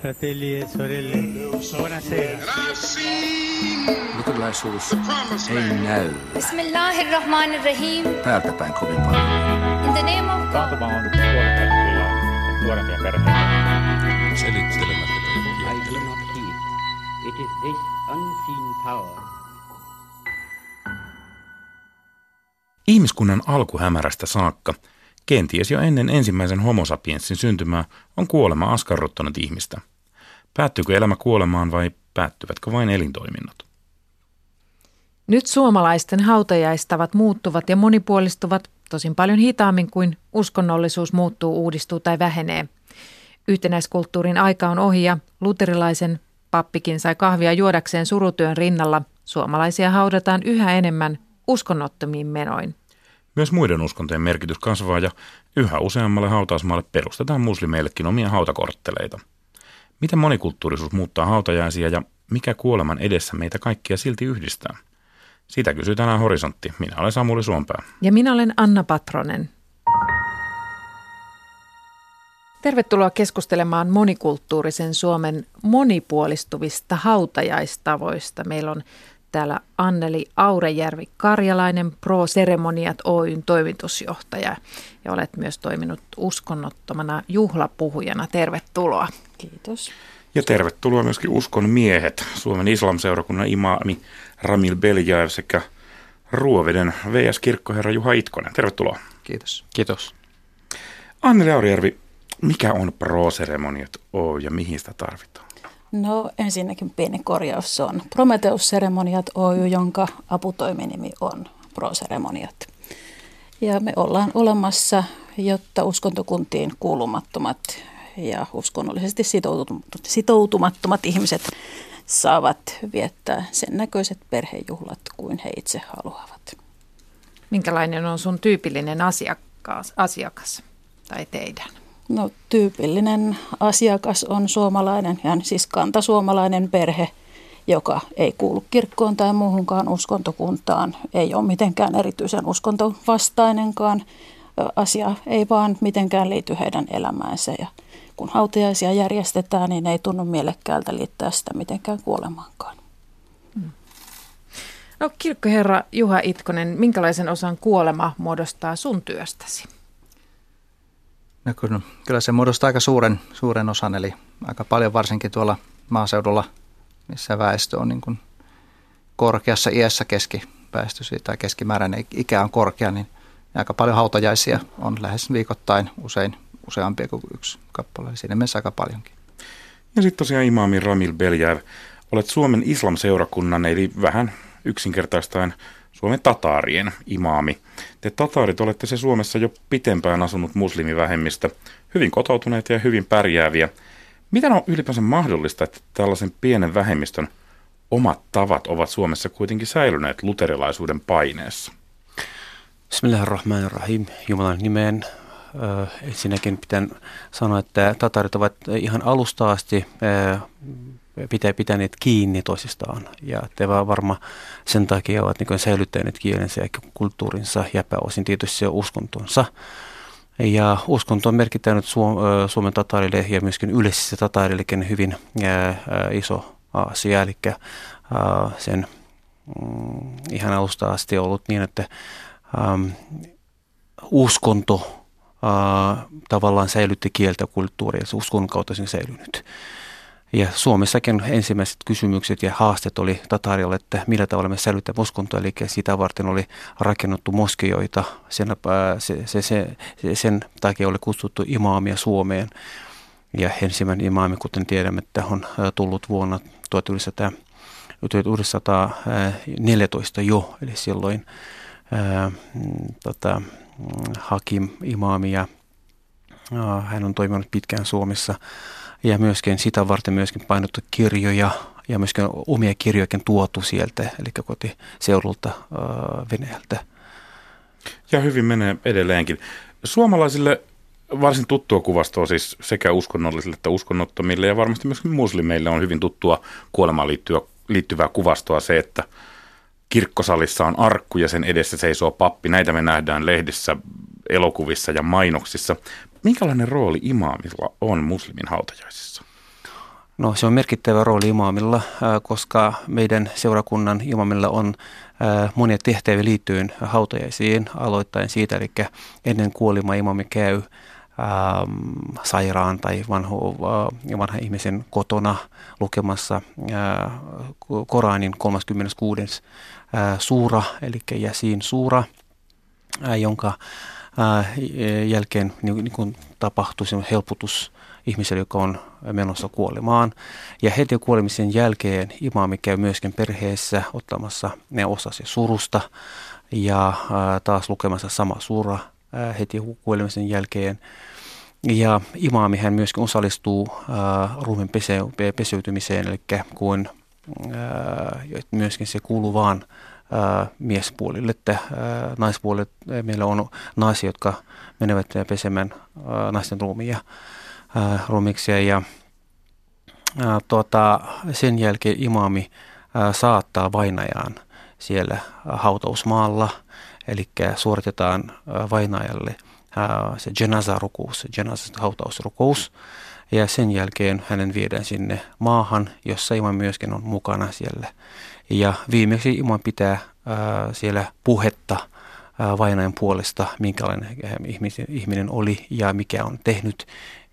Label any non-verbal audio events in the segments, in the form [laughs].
Fratelli e sorelle, buonasera. Luterilaisuus ei näy Bismillahirrahmanirrahim. täältä päin kovin paljon. In the name of God. On nuorempia, perheitä. Selittelemättä I do not heed. It is this unseen power Ihmiskunnan alkuhämärästä saakka, kenties jo ennen ensimmäisen homo sapiensin syntymää, on kuolema askarruttanut ihmistä. Päättyykö elämä kuolemaan vai päättyvätkö vain elintoiminnot? Nyt suomalaisten hautajaistavat muuttuvat ja monipuolistuvat tosin paljon hitaammin kuin uskonnollisuus muuttuu, uudistuu tai vähenee. Yhtenäiskulttuurin aika on ohi ja luterilaisen pappikin sai kahvia juodakseen surutyön rinnalla. Suomalaisia haudataan yhä enemmän uskonnottomiin menoin. Myös muiden uskontojen merkitys kasvaa ja yhä useammalle hautausmaalle perustetaan muslimeillekin omia hautakortteleita. Miten monikulttuurisuus muuttaa hautajaisia ja mikä kuoleman edessä meitä kaikkia silti yhdistää? Sitä kysyy tänään Horisontti. Minä olen Samuli Suompää. Ja minä olen Anna Patronen. Tervetuloa keskustelemaan monikulttuurisen Suomen monipuolistuvista hautajaistavoista. Meillä on täällä Anneli Aurejärvi Karjalainen, Pro Ceremoniat Oyn toimitusjohtaja ja olet myös toiminut uskonnottomana juhlapuhujana. Tervetuloa. Kiitos. Ja tervetuloa myöskin uskon miehet, Suomen islamseurakunnan imaami Ramil Beljaev sekä Ruoveden VS-kirkkoherra Juha Itkonen. Tervetuloa. Kiitos. Kiitos. Anneli Aurejärvi, mikä on Pro-seremoniat Oy ja mihin sitä tarvitaan? No ensinnäkin pieni korjaus. Se on Prometheus-seremoniat Oy, jonka aputoiminimi on Pro-seremoniat. Ja me ollaan olemassa, jotta uskontokuntiin kuulumattomat ja uskonnollisesti sitoutumattomat, ihmiset saavat viettää sen näköiset perhejuhlat kuin he itse haluavat. Minkälainen on sun tyypillinen asiakas, asiakas tai teidän? No tyypillinen asiakas on suomalainen, ja siis kantasuomalainen perhe, joka ei kuulu kirkkoon tai muuhunkaan uskontokuntaan, ei ole mitenkään erityisen uskontovastainenkaan. Asia ei vaan mitenkään liity heidän elämäänsä ja kun hautajaisia järjestetään, niin ei tunnu mielekkäältä liittää sitä mitenkään kuolemaankaan. No kirkkoherra Juha Itkonen, minkälaisen osan kuolema muodostaa sun työstäsi? No kun, kyllä se muodostaa aika suuren, suuren osan, eli aika paljon varsinkin tuolla maaseudulla, missä väestö on niin kuin korkeassa iässä keskiväestö tai keskimääräinen ikä on korkea, niin aika paljon hautajaisia on lähes viikoittain, usein useampia kuin yksi kappale, eli siinä mielessä aika paljonkin. Ja sitten tosiaan imaami Ramil Beljaev, olet Suomen islamseurakunnan, eli vähän yksinkertaistaen Suomen tataarien imaami. Te tataarit olette se Suomessa jo pitempään asunut muslimivähemmistö, hyvin kotoutuneita ja hyvin pärjääviä. Miten on ylipäänsä mahdollista, että tällaisen pienen vähemmistön omat tavat ovat Suomessa kuitenkin säilyneet luterilaisuuden paineessa? Bismillahirrahmanirrahim. Jumalan nimeen ensinnäkin pitää sanoa, että tatarit ovat ihan alusta asti pitää pitäneet kiinni toisistaan. Ja te varmaan sen takia ovat niin säilyttäneet kielensä ja kulttuurinsa ja pääosin tietysti uskontonsa. Ja uskonto on merkittänyt Suomen tatarille ja myöskin yleisesti tatarille hyvin iso asia. Eli sen mm, ihan alusta asti ollut niin, että uskonto tavallaan säilytti kieltä kulttuuria, se uskon kautta sen säilynyt. Ja Suomessakin ensimmäiset kysymykset ja haasteet oli Tatarille, että millä tavalla me säilytämme uskontoa, eli sitä varten oli rakennettu moskioita, sen, se, se, se, sen takia oli kutsuttu imaamia Suomeen. Ja ensimmäinen imaami, kuten tiedämme, että on tullut vuonna 1914 jo, eli silloin ää, tota, Hakim imaami ja hän on toiminut pitkään Suomessa ja myöskin sitä varten myöskin painottu kirjoja ja myöskin omia kirjojakin tuotu sieltä, eli kotiseudulta Venäjältä. Ja hyvin menee edelleenkin. Suomalaisille varsin tuttua kuvastoa siis sekä uskonnollisille että uskonnottomille ja varmasti myöskin muslimeille on hyvin tuttua kuolemaan liittyvää kuvastoa se, että kirkkosalissa on arkku ja sen edessä seisoo pappi. Näitä me nähdään lehdissä, elokuvissa ja mainoksissa. Minkälainen rooli imaamilla on muslimin hautajaisissa? No se on merkittävä rooli imaamilla, koska meidän seurakunnan imamilla on monia tehtäviä liittyen hautajaisiin aloittain siitä, eli ennen kuolima imami käy ähm, sairaan tai vanho, äh, vanha ihmisen kotona lukemassa äh, Koranin 36. Suura, eli Jäsiin suura, jonka jälkeen niin, niin kuin tapahtui helpotus ihmiselle, joka on menossa kuolemaan. Ja heti kuolemisen jälkeen imaami käy myöskin perheessä ottamassa ne osasi surusta ja taas lukemassa sama suura heti kuolemisen jälkeen. Ja imaami hän myöskin osallistuu ruumin peseytymiseen, eli kuin äh, myöskin se kuuluu vaan miespuolille, että naispuolille meillä on naisia, jotka menevät pesemään naisten ruumia rumiksia ja tuota, sen jälkeen imaami äh, saattaa vainajaan siellä hautausmaalla, eli suoritetaan vainajalle se jenaza-rukous, jenaza-hautausrukous, ja sen jälkeen hänen viedään sinne maahan, jossa imam myöskin on mukana siellä. Ja viimeksi imam pitää äh, siellä puhetta äh, vainajan puolesta, minkälainen ihminen oli ja mikä on tehnyt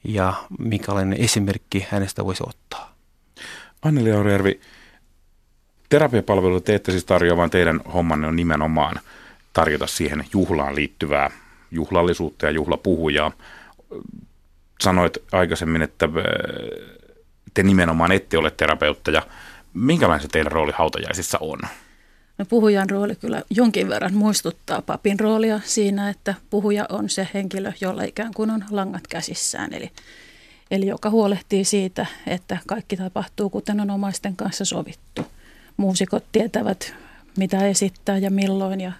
ja minkälainen esimerkki hänestä voisi ottaa. Anneli Aurejärvi, terapiapalveluita te ette siis tarjoa, vaan teidän hommanne on nimenomaan tarjota siihen juhlaan liittyvää juhlallisuutta ja juhlapuhujaa. Sanoit aikaisemmin, että äh, te nimenomaan ette ole terapeutteja. Minkälainen se teidän rooli hautajaisissa on? No puhujan rooli kyllä jonkin verran muistuttaa papin roolia siinä, että puhuja on se henkilö, jolla ikään kuin on langat käsissään. Eli, eli joka huolehtii siitä, että kaikki tapahtuu kuten on omaisten kanssa sovittu. Muusikot tietävät, mitä esittää ja milloin ja,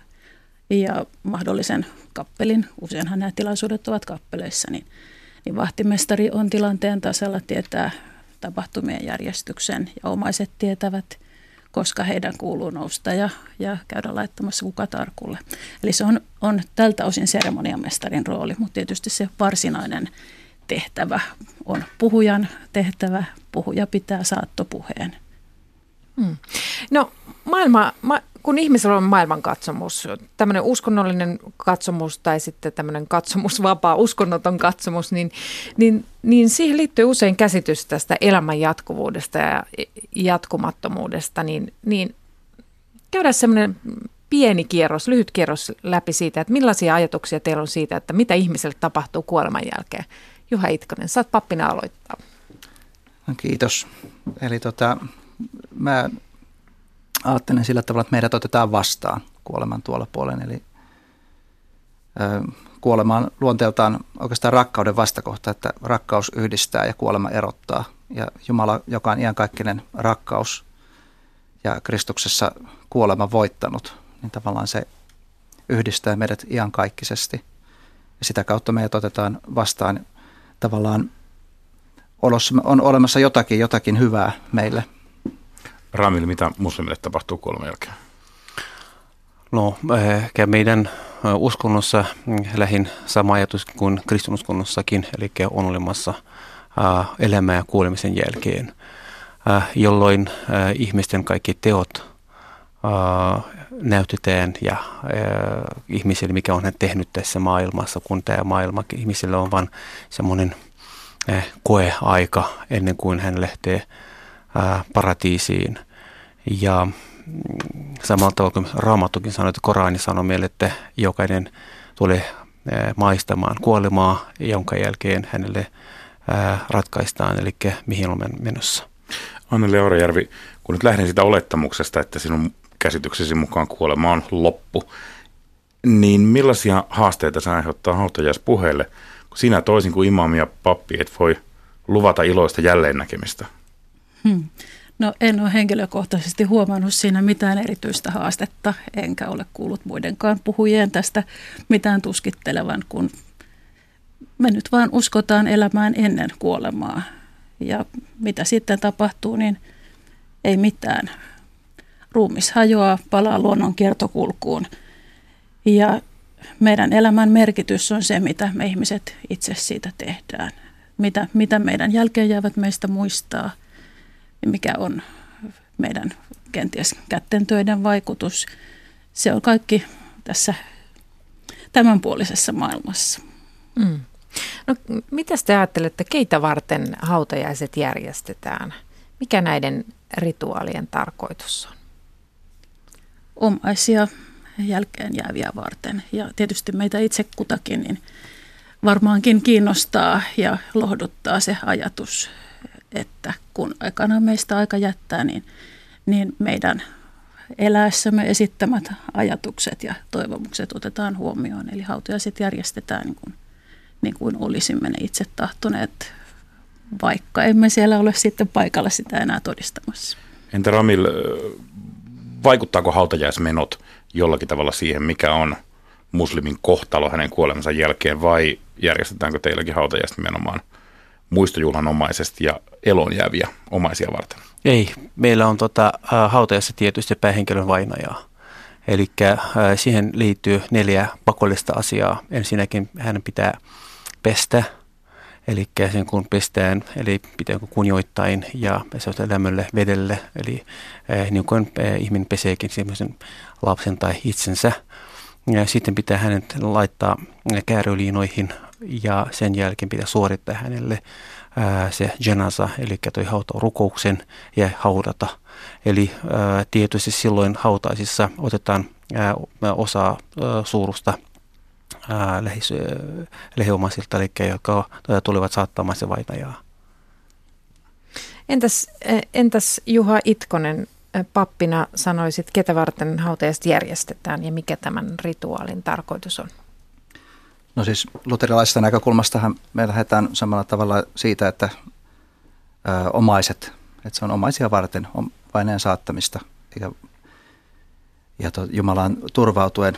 ja mahdollisen kappelin. Useinhan nämä tilaisuudet ovat kappeleissa, niin, niin vahtimestari on tilanteen tasalla, tietää tapahtumien järjestyksen ja omaiset tietävät – koska heidän kuuluu nousta ja, ja käydä laittamassa kuka tarkulle. Eli se on, on tältä osin seremoniamestarin rooli, mutta tietysti se varsinainen tehtävä on puhujan tehtävä. Puhuja pitää saattopuheen. Hmm. No maailma, ma, kun ihmisellä on maailmankatsomus, tämmöinen uskonnollinen katsomus tai sitten tämmöinen katsomusvapaa, uskonnoton katsomus, niin, niin, niin siihen liittyy usein käsitys tästä elämän jatkuvuudesta ja jatkumattomuudesta, niin, niin käydään semmoinen pieni kierros, lyhyt kierros läpi siitä, että millaisia ajatuksia teillä on siitä, että mitä ihmiselle tapahtuu kuoleman jälkeen. Juha Itkonen, saat pappina aloittaa. No, kiitos. Eli tota, mä ajattelen sillä tavalla, että meidät otetaan vastaan kuoleman tuolla puolen. Eli kuolema on luonteeltaan oikeastaan rakkauden vastakohta, että rakkaus yhdistää ja kuolema erottaa. Ja Jumala, joka on iankaikkinen rakkaus ja Kristuksessa kuolema voittanut, niin tavallaan se yhdistää meidät iankaikkisesti. Ja sitä kautta meidät otetaan vastaan tavallaan on olemassa jotakin, jotakin hyvää meille – Ramil, mitä muslimille tapahtuu kuoleman jälkeen? No, ehkä meidän uskonnossa mm, lähin sama ajatus kuin kristinuskonnossakin, eli on olemassa elämää kuolemisen jälkeen, jolloin ihmisten kaikki teot näytetään ja ihmisille, mikä on hän tehnyt tässä maailmassa, kun tämä maailma ihmisille on vain semmoinen koeaika ennen kuin hän lähtee paratiisiin. Ja samalla tavalla kuin Raamattukin sanoi, että Korani sanoi meille, että jokainen tulee maistamaan kuolemaa, jonka jälkeen hänelle ratkaistaan, eli mihin olemme menossa. Anneli Aurajärvi, kun nyt lähden sitä olettamuksesta, että sinun käsityksesi mukaan kuolema on loppu, niin millaisia haasteita se aiheuttaa hautajaispuheelle, kun sinä toisin kuin imami ja pappi et voi luvata iloista jälleen näkemistä? Hmm. No en ole henkilökohtaisesti huomannut siinä mitään erityistä haastetta, enkä ole kuullut muidenkaan puhujien tästä mitään tuskittelevan, kun me nyt vaan uskotaan elämään ennen kuolemaa. Ja mitä sitten tapahtuu, niin ei mitään. Ruumis hajoaa, palaa luonnon kiertokulkuun. Ja meidän elämän merkitys on se, mitä me ihmiset itse siitä tehdään. Mitä, mitä meidän jälkeen jäävät meistä muistaa – mikä on meidän kenties kättentöiden vaikutus. Se on kaikki tässä tämänpuolisessa maailmassa. Mm. No, mitä te ajattelette, keitä varten hautajaiset järjestetään? Mikä näiden rituaalien tarkoitus on? Omaisia jälkeen jääviä varten. Ja tietysti meitä itse kutakin niin varmaankin kiinnostaa ja lohduttaa se ajatus, että kun aikana meistä aika jättää, niin, niin meidän eläessämme esittämät ajatukset ja toivomukset otetaan huomioon. Eli hautajaiset järjestetään niin kuin, niin kuin olisimme ne itse tahtoneet, vaikka emme siellä ole sitten paikalla sitä enää todistamassa. Entä Ramil, vaikuttaako hautajaismenot jollakin tavalla siihen, mikä on muslimin kohtalo hänen kuolemansa jälkeen, vai järjestetäänkö teilläkin hautajaiset nimenomaan muistojuhlanomaisesti ja elonjääviä omaisia varten? Ei, meillä on tota, hautajassa tietysti päähenkilön vainajaa. Eli siihen liittyy neljä pakollista asiaa. Ensinnäkin hän pitää pestä, eli sen kun pestään, eli pitää kunnioittain ja se lämmölle vedelle, eli niin kuin ihminen peseekin semmoisen lapsen tai itsensä. Ja sitten pitää hänet laittaa kääryliinoihin ja sen jälkeen pitää suorittaa hänelle ää, se jenasa, eli toi hautarukouksen ja haudata. Eli ää, tietysti silloin hautaisissa otetaan ää, osaa ää, suurusta lähiomaisilta, eli jotka tulevat saattamaan se vainajaa. Entäs, entäs Juha Itkonen, pappina sanoisit, ketä varten hautajaiset järjestetään ja mikä tämän rituaalin tarkoitus on? No siis luterilaisesta näkökulmastahan me lähdetään samalla tavalla siitä, että ö, omaiset, että se on omaisia varten vaineen saattamista ja, ja to, Jumalaan turvautuen.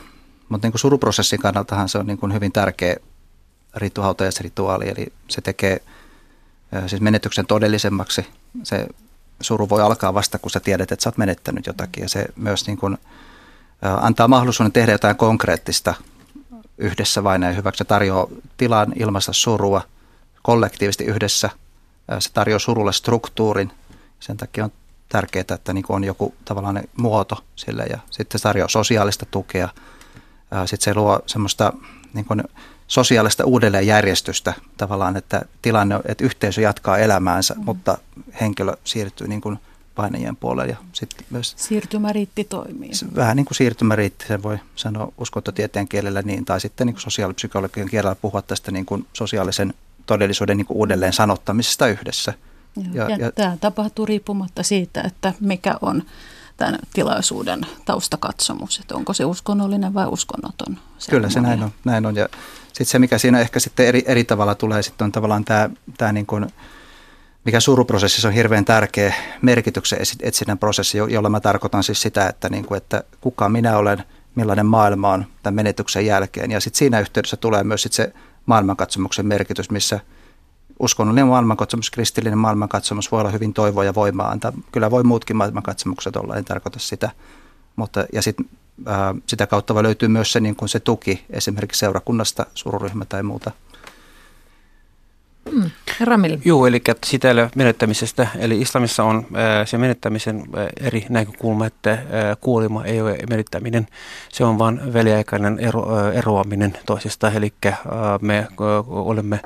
Mutta niin suruprosessin kannaltahan se on niin kuin hyvin tärkeä rituhautajaisrituaali, eli se tekee siis menetyksen todellisemmaksi. Se suru voi alkaa vasta, kun sä tiedät, että sä oot menettänyt jotakin ja se myös niin kuin, antaa mahdollisuuden tehdä jotain konkreettista yhdessä vain ja hyväksi. Se tarjoaa tilan ilmaista surua kollektiivisesti yhdessä. Se tarjoaa surulle struktuurin. Sen takia on tärkeää, että niin on joku tavallaan muoto sille ja sitten se tarjoaa sosiaalista tukea. Sitten se luo semmoista niin kuin sosiaalista uudelleenjärjestystä tavallaan, että tilanne, että yhteisö jatkaa elämäänsä, mm. mutta henkilö siirtyy niin kuin painajien puolelle. Ja sitten myös, siirtymäriitti toimii. Vähän niin kuin siirtymäriitti, sen voi sanoa uskontotieteen kielellä niin, tai sitten niin kuin sosiaalipsykologian kielellä puhua tästä niin kuin sosiaalisen todellisuuden niin kuin uudelleen sanottamisesta yhdessä. Ja, ja, ja tämä tapahtuu riippumatta siitä, että mikä on tämän tilaisuuden taustakatsomus, että onko se uskonnollinen vai uskonnoton. Kyllä se näin on. Näin on. Ja sitten se, mikä siinä ehkä sitten eri, eri tavalla tulee, sitten on tavallaan tämä, tämä niin kuin – mikä suruprosessissa on hirveän tärkeä merkityksen etsinnän prosessi, jolla mä tarkoitan siis sitä, että, niin kuin, että kuka minä olen, millainen maailma on tämän menetyksen jälkeen. Ja sitten siinä yhteydessä tulee myös sit se maailmankatsomuksen merkitys, missä uskonnollinen maailmankatsomus, kristillinen maailmankatsomus voi olla hyvin toivoa ja voimaa antaa. Kyllä voi muutkin maailmankatsomukset olla, en tarkoita sitä. Mutta, ja sit, ää, sitä kautta voi löytyä myös se, niin kuin se tuki esimerkiksi seurakunnasta, sururyhmä tai muuta. Ramil. Joo, eli sitä menettämisestä. Eli islamissa on se menettämisen eri näkökulma, että kuolema ei ole menettäminen. Se on vain väliaikainen ero, eroaminen toisesta. Eli me olemme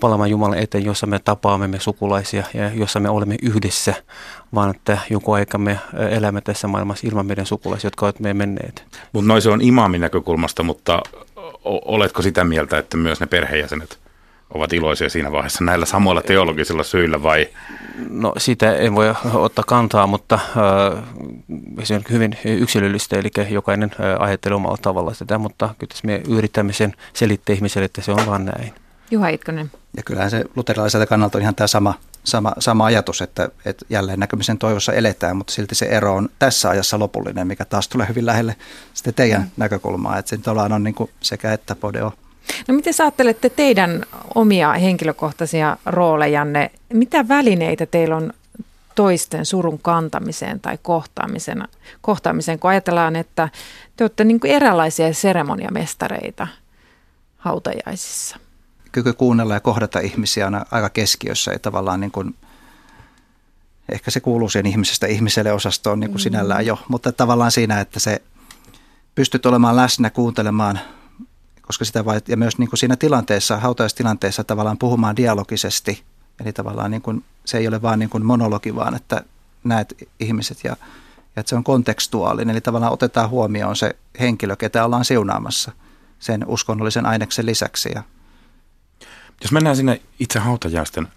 palaamaan Jumalan eteen, jossa me tapaamme me sukulaisia ja jossa me olemme yhdessä, vaan että joku aika me elämme tässä maailmassa ilman meidän sukulaisia, jotka ovat meidän menneet. Mutta noin se on imaamin näkökulmasta, mutta oletko sitä mieltä, että myös ne perheenjäsenet ovat iloisia siinä vaiheessa näillä samoilla teologisilla syillä vai? No sitä en voi ottaa kantaa, mutta äh, se on hyvin yksilöllistä, eli jokainen äh, ajattelee omalla tavalla sitä, mutta kyllä me yritämme sen selittää ihmiselle, että se on vaan näin. Juha Itkonen. Ja kyllähän se luterilaiselta kannalta on ihan tämä sama, sama, sama ajatus, että, että jälleen näkymisen toivossa eletään, mutta silti se ero on tässä ajassa lopullinen, mikä taas tulee hyvin lähelle sitten teidän mm. näkökulmaa, että se on niin kuin sekä että podeo. No miten sä ajattelette teidän omia henkilökohtaisia roolejanne? Mitä välineitä teillä on toisten surun kantamiseen tai kohtaamiseen, kohtaamiseen kun ajatellaan, että te olette niin kuin eräänlaisia seremoniamestareita hautajaisissa? Kyky kuunnella ja kohdata ihmisiä on aika keskiössä ja tavallaan niin kuin, ehkä se kuuluu siihen ihmisestä ihmiselle osastoon niin kuin sinällään jo, mutta tavallaan siinä, että se pystyt olemaan läsnä, kuuntelemaan, koska sitä vai, ja myös niin kuin siinä tilanteessa, hautajaistilanteessa tavallaan puhumaan dialogisesti, eli tavallaan niin kuin, se ei ole vaan niin kuin monologi, vaan että näet ihmiset ja, ja että se on kontekstuaalinen, eli tavallaan otetaan huomioon se henkilö, ketä ollaan siunaamassa sen uskonnollisen aineksen lisäksi. Ja. Jos mennään sinne itse hautajaisten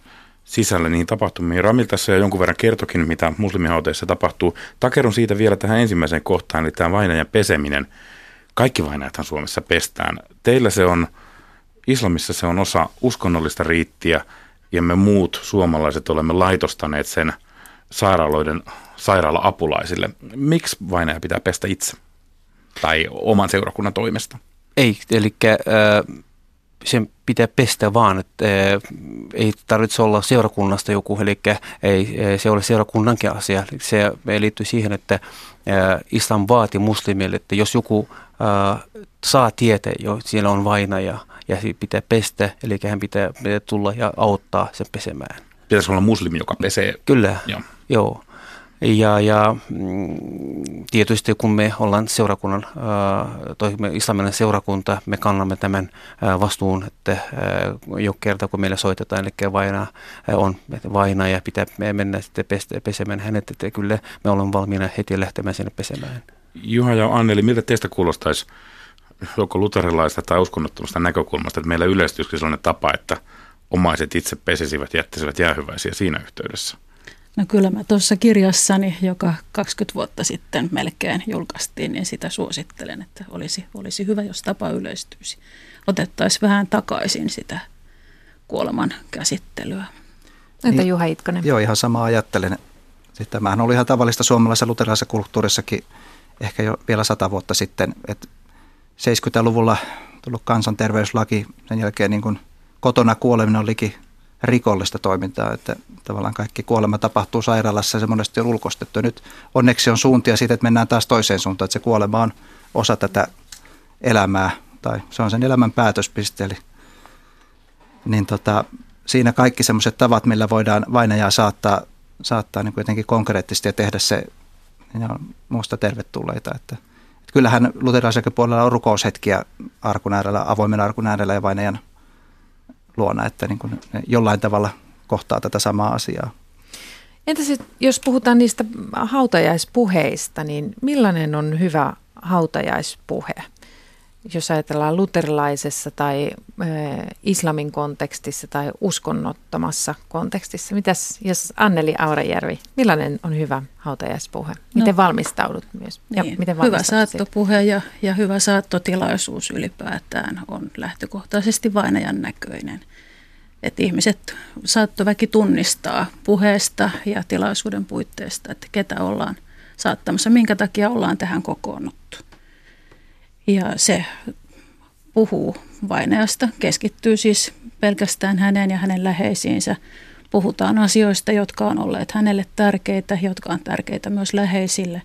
sisälle niihin tapahtumiin. Ramil tässä jo jonkun verran kertokin, mitä muslimihauteissa tapahtuu. Takerun siitä vielä tähän ensimmäiseen kohtaan, eli tämä vainajan peseminen. Kaikki vainajathan Suomessa pestään. Teillä se on, islamissa se on osa uskonnollista riittiä, ja me muut suomalaiset olemme laitostaneet sen sairaaloiden sairaala-apulaisille. Miksi vainaja pitää pestä itse? Tai oman seurakunnan toimesta? Ei, eli äh, sen pitää pestä vaan, että ei tarvitse olla seurakunnasta joku, eli ei se ole seurakunnankin asia. Se liittyy siihen, että islam vaati muslimille, että jos joku saa tietää jo, siellä on vainaja ja pitää pestä, eli hän pitää, pitää tulla ja auttaa sen pesemään. Pitäisi olla muslimi, joka pesee. Kyllä, joo. joo. Ja, ja mm, tietysti kun me ollaan seurakunnan, äh, islaminen seurakunta, me kannamme tämän äh, vastuun, että äh, jo kerta kun meille soitetaan, eli vaina on vaina ja pitää mennä sitten pesemään hänet, että kyllä me olemme valmiina heti lähtemään sinne pesemään. Juha ja Anneli, miltä teistä kuulostaisi joko luterilaista tai uskonnottomasta näkökulmasta, että meillä yleistyisikin sellainen tapa, että omaiset itse pesisivät, jättäisivät jäähyväisiä siinä yhteydessä? No kyllä mä tuossa kirjassani, joka 20 vuotta sitten melkein julkaistiin, niin sitä suosittelen, että olisi, olisi hyvä, jos tapa yleistyisi. Otettaisiin vähän takaisin sitä kuoleman käsittelyä. Entä niin. Juha Itkonen? Joo, ihan sama ajattelen. Tämähän oli ihan tavallista suomalaisessa luterilaisessa kulttuurissakin ehkä jo vielä sata vuotta sitten, että 70-luvulla tullut kansanterveyslaki, sen jälkeen niin kuin kotona kuoleminen on liki rikollista toimintaa, että tavallaan kaikki kuolema tapahtuu sairaalassa ja se monesti on ulkostettu. Nyt onneksi on suuntia siitä, että mennään taas toiseen suuntaan, että se kuolema on osa tätä elämää tai se on sen elämän päätöspiste. Eli, niin tota, siinä kaikki sellaiset tavat, millä voidaan vainajaa saattaa, saattaa niin jotenkin konkreettisesti ja tehdä se, niin on minusta tervetulleita. Että, että kyllähän luterilaisen puolella on rukoushetkiä arkun äärellä, avoimen arkun äärellä ja vainajan – luona, että niin kuin ne jollain tavalla kohtaa tätä samaa asiaa. Entä sitten, jos puhutaan niistä hautajaispuheista, niin millainen on hyvä hautajaispuhe? Jos ajatellaan luterilaisessa tai äh, islamin kontekstissa tai uskonnottomassa kontekstissa. Mitäs, jos Anneli Aurajärvi, millainen on hyvä hautajaispuhe? Miten no, valmistaudut myös? Ja niin, miten hyvä saattopuhe ja, ja hyvä saattotilaisuus ylipäätään on lähtökohtaisesti vainajan näköinen. Että ihmiset, saattoväki tunnistaa puheesta ja tilaisuuden puitteista, että ketä ollaan saattamassa, minkä takia ollaan tähän kokoonnuttu. Ja se puhuu vainajasta, keskittyy siis pelkästään häneen ja hänen läheisiinsä. Puhutaan asioista, jotka on olleet hänelle tärkeitä, jotka on tärkeitä myös läheisille,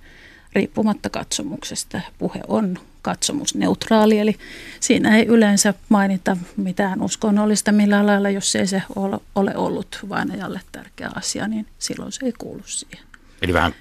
riippumatta katsomuksesta. Puhe on katsomusneutraali, eli siinä ei yleensä mainita mitään uskonnollista millään lailla, jos ei se ole ollut vainajalle tärkeä asia, niin silloin se ei kuulu siihen. Eli vähän,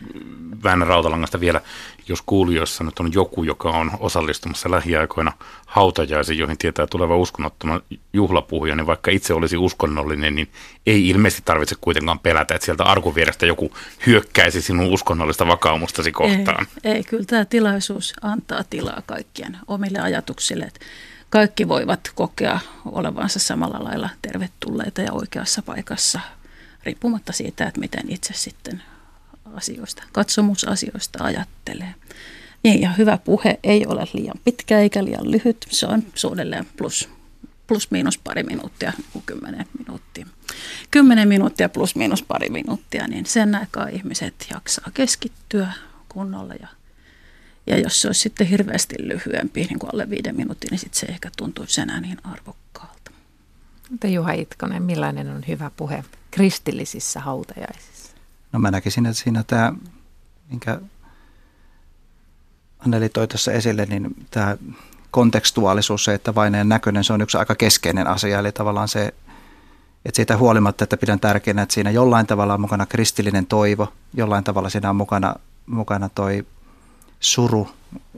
vähän rautalangasta vielä, jos kuulijoissa nyt on joku, joka on osallistumassa lähiaikoina hautajaisiin, joihin tietää tuleva uskonnottoman juhlapuhuja, niin vaikka itse olisi uskonnollinen, niin ei ilmeisesti tarvitse kuitenkaan pelätä, että sieltä arkuvierestä joku hyökkäisi sinun uskonnollista vakaumustasi kohtaan. Ei, ei kyllä tämä tilaisuus antaa tilaa kaikkien omille ajatuksille, että kaikki voivat kokea olevansa samalla lailla tervetulleita ja oikeassa paikassa, riippumatta siitä, että miten itse sitten asioista, katsomusasioista ajattelee. Niin, ja hyvä puhe ei ole liian pitkä eikä liian lyhyt. Se on suunnilleen plus, plus miinus pari minuuttia, kymmenen minuuttia. Kymmenen minuuttia plus miinus pari minuuttia, niin sen aikaa ihmiset jaksaa keskittyä kunnolla. Ja, ja jos se olisi sitten hirveästi lyhyempi, niin kuin alle viiden minuutin, niin sitten se ehkä tuntuisi enää niin arvokkaalta. Mutta Juha Itkonen, millainen on hyvä puhe kristillisissä hautajaisissa? No mä näkisin, että siinä tämä, minkä Anneli toi tuossa esille, niin tämä kontekstuaalisuus, se, että vaineen näköinen, se on yksi aika keskeinen asia. Eli tavallaan se, että siitä huolimatta, että pidän tärkeänä, että siinä jollain tavalla on mukana kristillinen toivo, jollain tavalla siinä on mukana, mukana toi suru,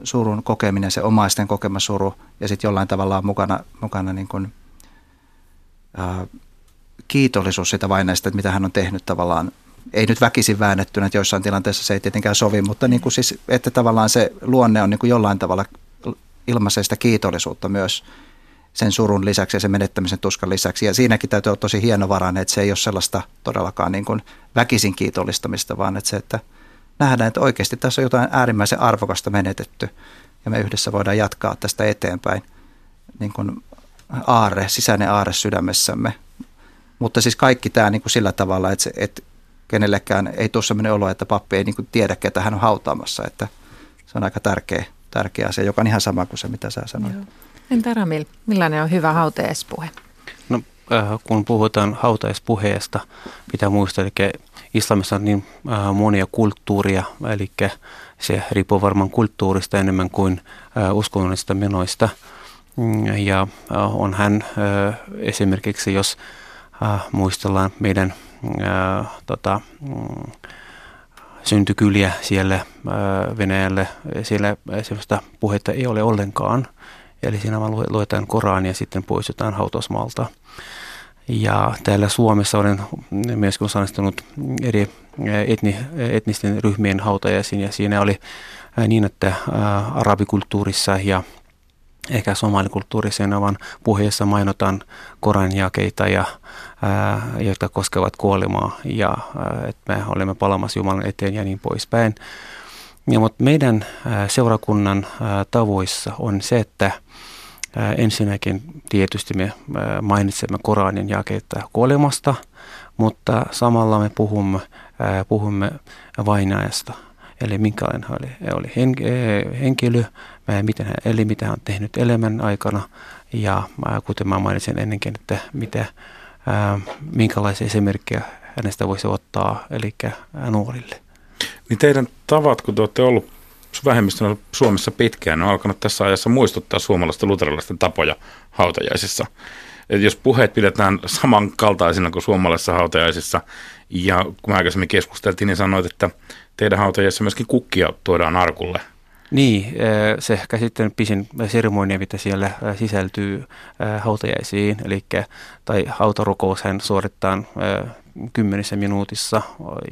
surun kokeminen, se omaisten kokema suru, ja sitten jollain tavalla on mukana, mukana niin kuin, ää, kiitollisuus sitä vainajasta, että mitä hän on tehnyt tavallaan. Ei nyt väkisin väännettynä, että joissain tilanteissa se ei tietenkään sovi, mutta niin kuin siis, että tavallaan se luonne on niin kuin jollain tavalla ilmaisee sitä kiitollisuutta myös sen surun lisäksi ja sen menettämisen tuskan lisäksi. Ja siinäkin täytyy olla tosi hienovarainen, että se ei ole sellaista todellakaan niin kuin väkisin kiitollistamista, vaan että se, että nähdään, että oikeasti tässä on jotain äärimmäisen arvokasta menetetty ja me yhdessä voidaan jatkaa tästä eteenpäin niin kuin aare, sisäinen aare sydämessämme. Mutta siis kaikki tämä niin kuin sillä tavalla, että, se, että kenellekään ei tule sellainen olo, että pappi ei niin kuin tiedä, ketä hän on hautaamassa. Että se on aika tärkeä, tärkeä asia, joka on ihan sama kuin se, mitä sä sanoit. Joo. Entä Ramil, millainen on hyvä hautajaispuhe? No, äh, kun puhutaan hautajaispuheesta, pitää muistaa, että islamissa on niin äh, monia kulttuuria, eli se riippuu varmaan kulttuurista enemmän kuin äh, uskonnollisista menoista. Mm, ja on hän esimerkiksi, jos muistellaan meidän tota, mm, syntykyliä siellä Venäjälle, siellä sellaista puhetta ei ole ollenkaan – Eli siinä vaan luetaan Korania ja sitten poistutaan hautausmaalta. Ja täällä Suomessa olen myös osallistunut eri etni, etnisten ryhmien hautajaisiin ja siinä oli niin, että arabikulttuurissa ja ehkä somalikulttuurissa vaan puheessa mainotaan Koran jakeita, ja, jotka koskevat kuolemaa ja että me olemme palamassa Jumalan eteen ja niin poispäin. Ja, mutta meidän seurakunnan tavoissa on se, että Ensinnäkin tietysti me mainitsemme Koranin jakeita kuolemasta, mutta samalla me puhumme, puhumme vainajasta. Eli minkälainen oli, oli henkilö, miten hän eli, mitä hän on tehnyt elämän aikana ja kuten mä mainitsin ennenkin, että mitä, minkälaisia esimerkkejä hänestä voisi ottaa, eli nuorille. Niin teidän tavat, kun te olette ollut vähemmistönä Suomessa pitkään on alkanut tässä ajassa muistuttaa suomalaisten luterilaisten tapoja hautajaisissa. Et jos puheet pidetään samankaltaisina kuin suomalaisissa hautajaisissa, ja kun aikaisemmin keskusteltiin, niin sanoit, että teidän hautajaisissa myöskin kukkia tuodaan arkulle. Niin, se ehkä sitten pisin seremonia, mitä siellä sisältyy hautajaisiin, eli tai hautarukous hän suorittaa kymmenissä minuutissa.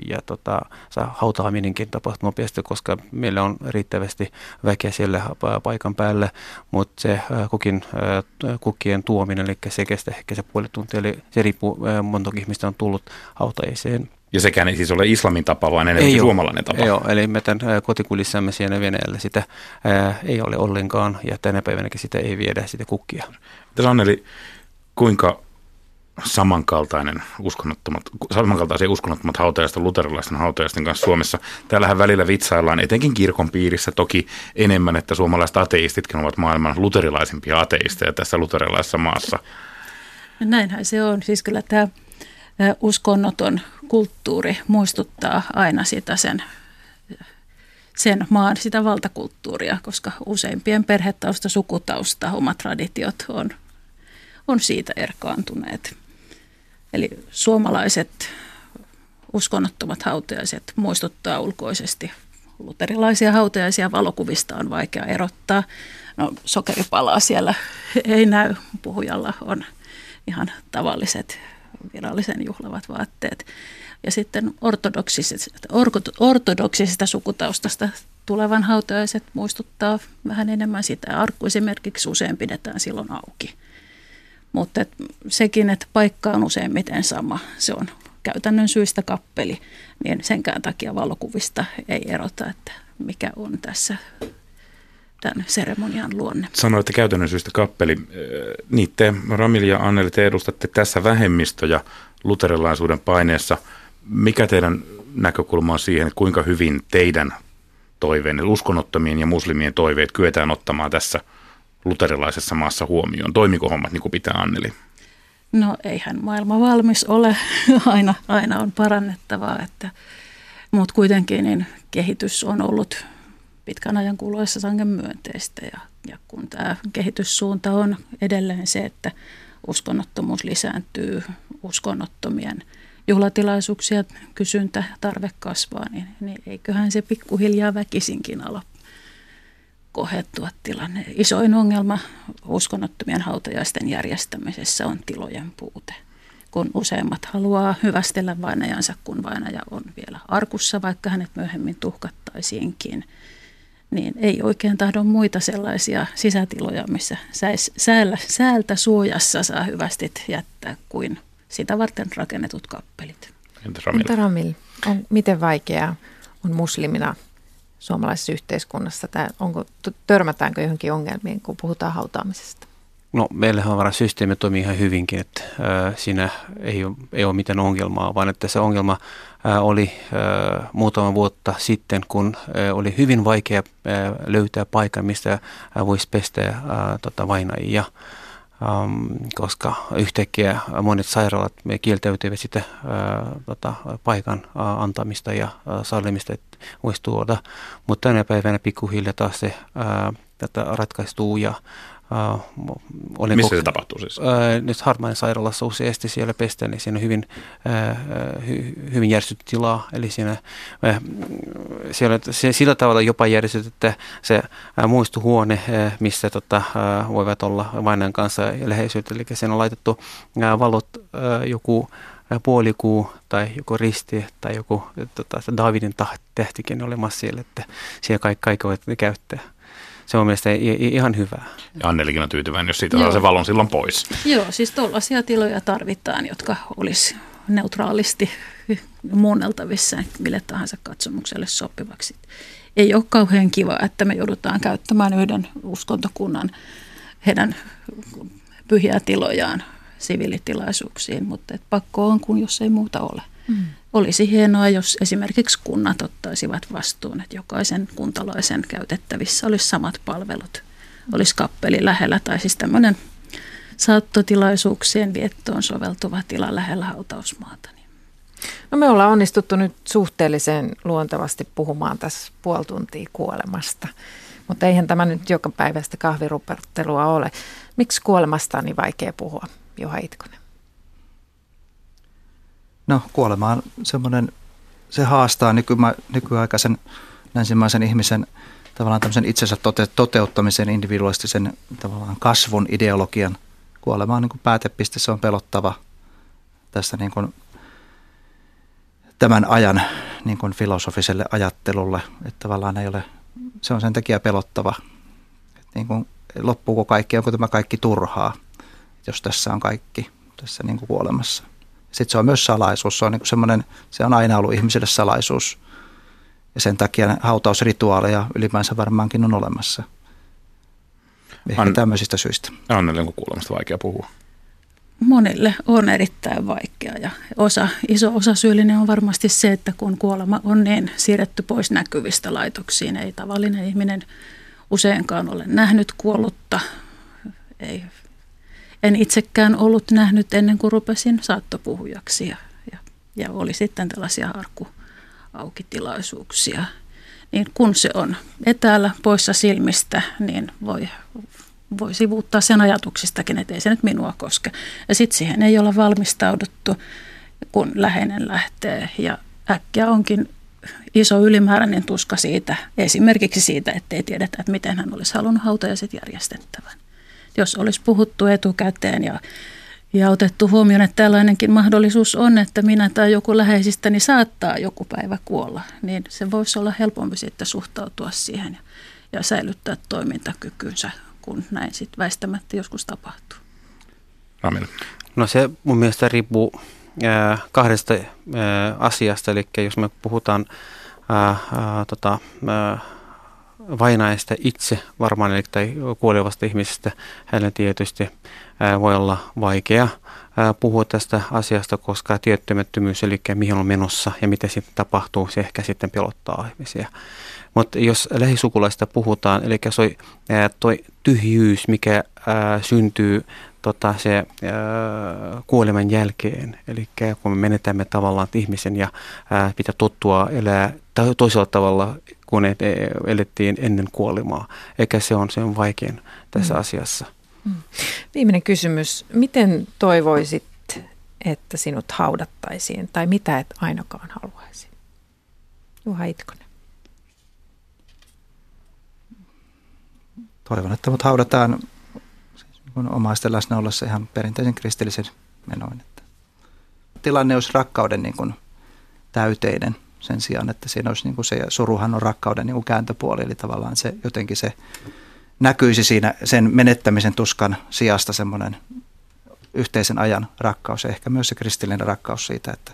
Ja tota, hautaaminenkin tapahtuu nopeasti, koska meillä on riittävästi väkeä siellä paikan päällä, mutta se kukin, kukkien tuominen, eli se kestää ehkä se puoli tuntia, eli se riippuu monta ihmistä on tullut hautajaiseen. Ja sekään ei siis ole islamin tapa, vaan enemmän ei suomalainen tapa. Joo, eli meidän kotikulissamme siellä Venäjällä sitä ää, ei ole ollenkaan, ja tänä päivänäkin sitä ei viedä sitä kukkia. Tässä Anneli, kuinka samankaltainen uskonnottomat, samankaltaisia uskonnottomat hautajaiset luterilaisten hautajaisten kanssa Suomessa. Täällähän välillä vitsaillaan, etenkin kirkon piirissä toki enemmän, että suomalaiset ateistitkin ovat maailman luterilaisimpia ateisteja tässä luterilaisessa maassa. Näinhän se on. Siis kyllä tämä uskonnoton kulttuuri muistuttaa aina sitä sen, sen maan sitä valtakulttuuria, koska useimpien perhetausta, sukutausta, omat traditiot on, on siitä erkaantuneet. Eli suomalaiset uskonnottomat hautajaiset muistuttaa ulkoisesti luterilaisia hautajaisia valokuvista on vaikea erottaa. No sokeripalaa siellä ei näy, puhujalla on ihan tavalliset virallisen juhlavat vaatteet. Ja sitten ortodoksisesta, ortodoksisesta sukutaustasta tulevan hautajaiset muistuttaa vähän enemmän sitä. Arkku esimerkiksi usein pidetään silloin auki. Mutta et sekin, että paikka on useimmiten sama, se on käytännön syistä kappeli, niin senkään takia valokuvista ei erota, että mikä on tässä tämän seremonian luonne. Sanoitte käytännön syystä kappeli. Niin te, Ramil ja Anneli, te edustatte tässä vähemmistöjä luterilaisuuden paineessa. Mikä teidän näkökulma on siihen, että kuinka hyvin teidän toiveen, uskonnottomien ja muslimien toiveet kyetään ottamaan tässä – luterilaisessa maassa huomioon? Toimiko hommat niin kuin pitää, Anneli? No eihän maailma valmis ole. [laughs] aina, aina on parannettavaa, että, mutta kuitenkin niin kehitys on ollut pitkän ajan kuluessa sangen myönteistä ja, ja kun tämä kehityssuunta on edelleen se, että uskonnottomuus lisääntyy, uskonnottomien juhlatilaisuuksia kysyntä, tarve kasvaa, niin, niin eiköhän se pikkuhiljaa väkisinkin ala kohettua tilanne. Isoin ongelma uskonnottomien hautajaisten järjestämisessä on tilojen puute. Kun useimmat haluaa hyvästellä vainajansa, kun vainaja on vielä arkussa, vaikka hänet myöhemmin tuhkattaisiinkin, niin ei oikein tahdo muita sellaisia sisätiloja, missä säis, säällä, säältä suojassa saa hyvästit jättää kuin sitä varten rakennetut kappelit. Entä Ramil? Entä Ramil? On, miten vaikeaa on muslimina suomalaisessa yhteiskunnassa? Tai onko, törmätäänkö johonkin ongelmiin, kun puhutaan hautaamisesta? No meillähän toimii ihan hyvinkin, että ää, siinä ei ole, ei ole mitään ongelmaa, vaan että se ongelma ää, oli ää, muutama vuotta sitten, kun ää, oli hyvin vaikea ää, löytää paikan, mistä voisi pestä ää, tota, vainajia. Koska yhtäkkiä monet sairaalat kieltäytyivät sitä ää, tota, paikan ää, antamista ja ää, sallimista, että voisi tuoda. Mutta tänä päivänä pikkuhiljaa taas se ää, tätä ratkaistuu ja Uh, olin Missä kok- se tapahtuu siis? Uh, nyt Hartmanin sairaalassa useasti siellä pestään, niin siinä on hyvin, uh, hy, hyvin järjestetty tilaa. Eli siinä, uh, siellä se, sillä tavalla jopa järjestetty, että se uh, muistuhuone, uh, missä tota, uh, voivat olla vainajan kanssa läheisyyttä. Eli siinä on laitettu uh, valot uh, joku puolikuu tai joku risti tai joku tota, Davidin tähtikin olemassa siellä, että siellä kaikki, kaikki voivat käyttää se on mielestäni ihan hyvä. Ja Annelikin on tyytyväinen, jos siitä Joo. saa se valon silloin pois. Joo, siis tuollaisia tiloja tarvitaan, jotka olisi neutraalisti [laughs] muunneltavissa mille tahansa katsomukselle sopivaksi. Ei ole kauhean kiva, että me joudutaan käyttämään yhden uskontokunnan heidän pyhiä tilojaan siviilitilaisuuksiin, mutta et pakko on, kun jos ei muuta ole. Mm. Olisi hienoa, jos esimerkiksi kunnat ottaisivat vastuun, että jokaisen kuntalaisen käytettävissä olisi samat palvelut. Olisi kappeli lähellä tai siis tämmöinen saattotilaisuuksien viettoon soveltuva tila lähellä hautausmaata. No me ollaan onnistuttu nyt suhteellisen luontevasti puhumaan tässä puoli tuntia kuolemasta. Mutta eihän tämä nyt joka päivästä kahvirupertelua ole. Miksi kuolemasta on niin vaikea puhua, Juha Itkonen? No kuolema on semmoinen, se haastaa nykymä, nykyaikaisen länsimaisen ihmisen tavallaan tämmöisen itsensä tote, toteuttamisen, individualistisen tavallaan kasvun ideologian. Kuolema on niin kuin päätepiste, se on pelottava tässä niin kuin tämän ajan niin kuin filosofiselle ajattelulle, että tavallaan ei ole, se on sen takia pelottava. Että niin kuin, loppuuko kaikki, onko tämä kaikki turhaa, jos tässä on kaikki tässä niin kuin kuolemassa. Sitten se on myös salaisuus. Se on, niin semmoinen, se on aina ollut ihmisille salaisuus. Ja sen takia hautausrituaaleja ylipäänsä varmaankin on olemassa. Ehkä An- tämmöisistä syistä. Anneli, onko kuulemasta vaikea puhua? Monille on erittäin vaikea ja osa, iso osa syyllinen on varmasti se, että kun kuolema on niin siirretty pois näkyvistä laitoksiin, ei tavallinen ihminen useinkaan ole nähnyt kuollutta, ei en itsekään ollut nähnyt ennen kuin rupesin saattopuhujaksi ja, ja, ja oli sitten tällaisia harkkuaukitilaisuuksia. Niin kun se on etäällä poissa silmistä, niin voi, voi sivuuttaa sen ajatuksistakin, että ei se nyt minua koske. Ja sitten siihen ei olla valmistauduttu, kun läheinen lähtee ja äkkiä onkin iso ylimääräinen tuska siitä, esimerkiksi siitä, ettei tiedetä, että miten hän olisi halunnut hautajaiset järjestettävän jos olisi puhuttu etukäteen ja, ja otettu huomioon, että tällainenkin mahdollisuus on, että minä tai joku läheisistäni saattaa joku päivä kuolla, niin se voisi olla helpompi sitten suhtautua siihen ja, ja säilyttää toimintakykynsä, kun näin sitten väistämättä joskus tapahtuu. Amen. No se mun mielestä riippuu äh, kahdesta äh, asiasta, eli jos me puhutaan äh, äh, tota, äh, vainaista itse varmaan, eli kuolevasta ihmisestä, hänelle tietysti voi olla vaikea puhua tästä asiasta, koska tiettymättömyys, eli mihin on menossa ja mitä sitten tapahtuu, se ehkä sitten pelottaa ihmisiä. Mutta jos lähisukulaista puhutaan, eli se toi tyhjyys, mikä ää, syntyy tota, se ää, kuoleman jälkeen, eli kun me menetämme tavallaan ihmisen ja ää, pitää tottua elää toisella tavalla kun et, e, elettiin ennen kuolemaa. Eikä se on, se on vaikein tässä mm. asiassa. Mm. Viimeinen kysymys. Miten toivoisit, että sinut haudattaisiin tai mitä et ainakaan haluaisi? Juha Itkonen. Toivon, että mut haudataan siis niin omaisten läsnä ollessa ihan perinteisen kristillisen menoin. Että tilanne olisi rakkauden niin kuin täyteinen sen sijaan, että siinä olisi niin kuin se suruhan on rakkauden niin kuin kääntöpuoli, eli tavallaan se jotenkin se näkyisi siinä sen menettämisen tuskan sijasta semmoinen yhteisen ajan rakkaus ja ehkä myös se kristillinen rakkaus siitä, että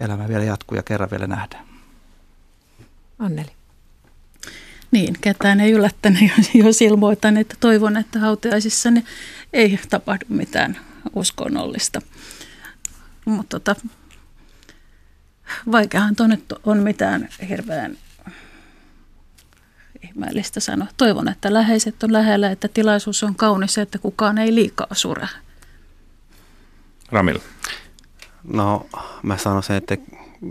elämä vielä jatkuu ja kerran vielä nähdään. Anneli. Niin, ketään ei yllättänyt, [laughs] jos ilmoitan, että toivon, että hautajaisissani ei tapahdu mitään uskonnollista. Mutta tota, vaikeahan tuonne on mitään hirveän ihmeellistä sanoa. Toivon, että läheiset on lähellä, että tilaisuus on kaunis ja että kukaan ei liikaa sure. Ramil. No mä sanoisin, että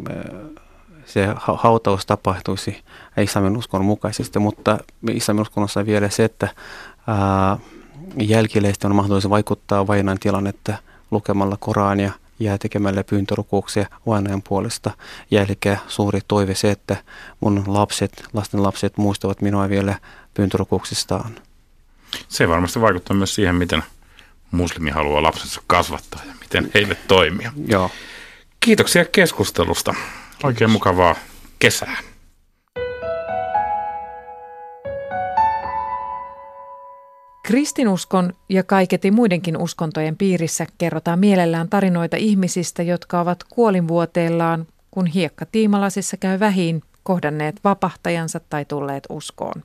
äh, se hautaus tapahtuisi islamin uskon mukaisesti, mutta islamin uskonnossa vielä se, että jälkileistä on mahdollista vaikuttaa vainan tilannetta lukemalla Korania ja tekemällä pyyntörukouksia vainajan puolesta. Jälkeä suuri toive se, että mun lapset, lasten lapset muistavat minua vielä pyyntorukouksistaan. Se varmasti vaikuttaa myös siihen, miten muslimi haluaa lapsensa kasvattaa ja miten he eivät toimia. Joo. Kiitoksia keskustelusta. Oikein mukavaa kesää. Kristinuskon ja kaiketi muidenkin uskontojen piirissä kerrotaan mielellään tarinoita ihmisistä, jotka ovat kuolinvuoteellaan, kun hiekka tiimalasissa käy vähiin, kohdanneet vapahtajansa tai tulleet uskoon.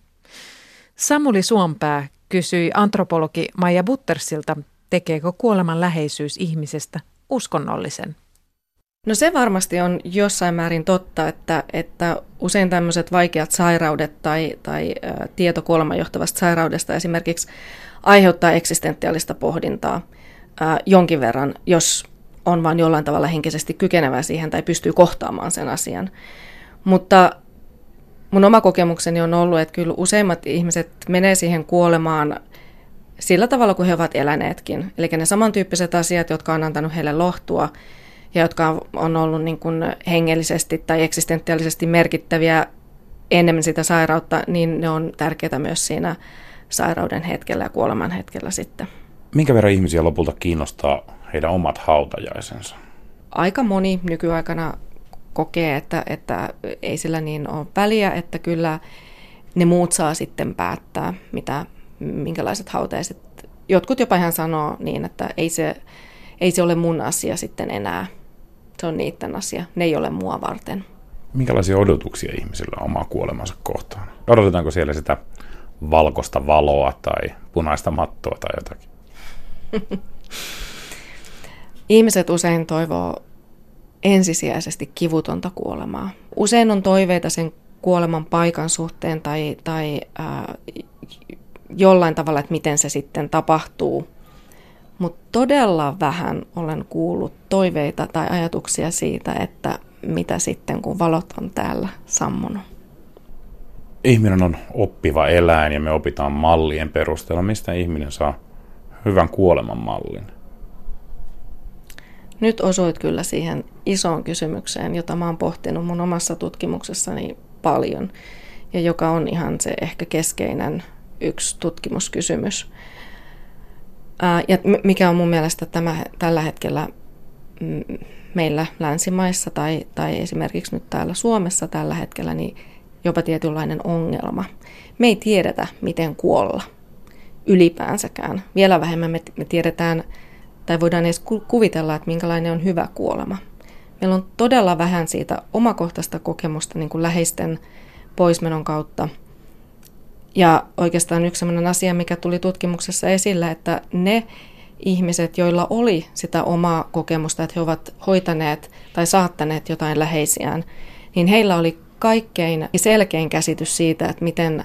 Samuli Suompää kysyi antropologi Maija Buttersilta, tekeekö kuoleman läheisyys ihmisestä uskonnollisen. No se varmasti on jossain määrin totta, että, että usein tämmöiset vaikeat sairaudet tai, tai ä, tieto kuolemanjohtavasta sairaudesta esimerkiksi aiheuttaa eksistentiaalista pohdintaa ä, jonkin verran, jos on vain jollain tavalla henkisesti kykenevä siihen tai pystyy kohtaamaan sen asian. Mutta mun oma kokemukseni on ollut, että kyllä useimmat ihmiset menee siihen kuolemaan sillä tavalla kuin he ovat eläneetkin. Eli ne samantyyppiset asiat, jotka on antanut heille lohtua, ja jotka on ollut niin kuin hengellisesti tai eksistentiaalisesti merkittäviä enemmän sitä sairautta, niin ne on tärkeitä myös siinä sairauden hetkellä ja kuoleman hetkellä sitten. Minkä verran ihmisiä lopulta kiinnostaa heidän omat hautajaisensa? Aika moni nykyaikana kokee, että, että ei sillä niin ole väliä, että kyllä ne muut saa sitten päättää, mitä, minkälaiset hautajaiset. Jotkut jopa ihan sanoo niin, että ei se, ei se ole mun asia sitten enää se on niiden asia. Ne ei ole mua varten. Minkälaisia odotuksia ihmisillä on omaa kuolemansa kohtaan? Odotetaanko siellä sitä valkoista valoa tai punaista mattoa tai jotakin? [laughs] Ihmiset usein toivoo ensisijaisesti kivutonta kuolemaa. Usein on toiveita sen kuoleman paikan suhteen tai, tai äh, jollain tavalla, että miten se sitten tapahtuu – mutta todella vähän olen kuullut toiveita tai ajatuksia siitä, että mitä sitten kun valot on täällä sammunut. Ihminen on oppiva eläin ja me opitaan mallien perusteella. Mistä ihminen saa hyvän kuoleman mallin? Nyt osuit kyllä siihen isoon kysymykseen, jota mä oon pohtinut mun omassa tutkimuksessani paljon ja joka on ihan se ehkä keskeinen yksi tutkimuskysymys. Ja mikä on mun mielestä tämä, tällä hetkellä mm, meillä länsimaissa tai, tai esimerkiksi nyt täällä Suomessa tällä hetkellä, niin jopa tietynlainen ongelma. Me ei tiedetä, miten kuolla ylipäänsäkään. Vielä vähemmän me, tiedetään tai voidaan edes kuvitella, että minkälainen on hyvä kuolema. Meillä on todella vähän siitä omakohtaista kokemusta niin kuin läheisten poismenon kautta – ja oikeastaan yksi sellainen asia, mikä tuli tutkimuksessa esille, että ne ihmiset, joilla oli sitä omaa kokemusta, että he ovat hoitaneet tai saattaneet jotain läheisiään, niin heillä oli kaikkein selkein käsitys siitä, että miten,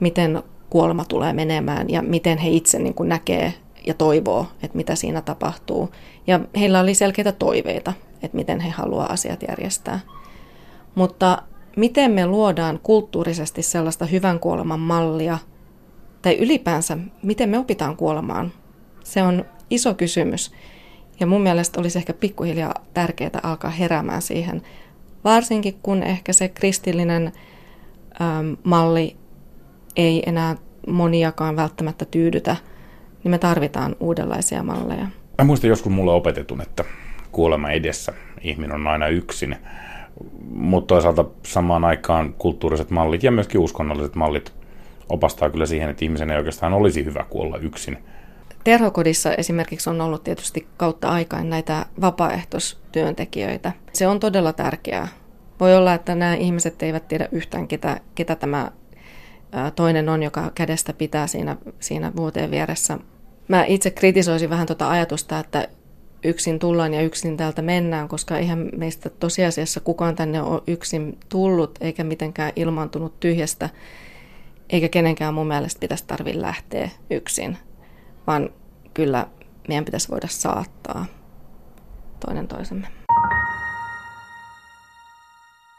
miten kuolema tulee menemään ja miten he itse niin kuin näkee ja toivoo, että mitä siinä tapahtuu. Ja heillä oli selkeitä toiveita, että miten he haluaa asiat järjestää. Mutta miten me luodaan kulttuurisesti sellaista hyvän kuoleman mallia, tai ylipäänsä, miten me opitaan kuolemaan, se on iso kysymys. Ja mun mielestä olisi ehkä pikkuhiljaa tärkeää alkaa heräämään siihen, varsinkin kun ehkä se kristillinen äm, malli ei enää moniakaan välttämättä tyydytä, niin me tarvitaan uudenlaisia malleja. Mä muistan joskus mulle opetetun, että kuolema edessä ihminen on aina yksin, mutta toisaalta samaan aikaan kulttuuriset mallit ja myöskin uskonnolliset mallit opastaa kyllä siihen, että ihmisen ei oikeastaan olisi hyvä kuolla yksin. Terhokodissa esimerkiksi on ollut tietysti kautta aikaan näitä vapaaehtoistyöntekijöitä. Se on todella tärkeää. Voi olla, että nämä ihmiset eivät tiedä yhtään, ketä, ketä tämä toinen on, joka kädestä pitää siinä, siinä vuoteen vieressä. Mä itse kritisoisin vähän tuota ajatusta, että yksin tullaan ja yksin täältä mennään, koska eihän meistä tosiasiassa kukaan tänne ole yksin tullut eikä mitenkään ilmaantunut tyhjästä, eikä kenenkään mun mielestä pitäisi tarvitse lähteä yksin, vaan kyllä meidän pitäisi voida saattaa toinen toisemme.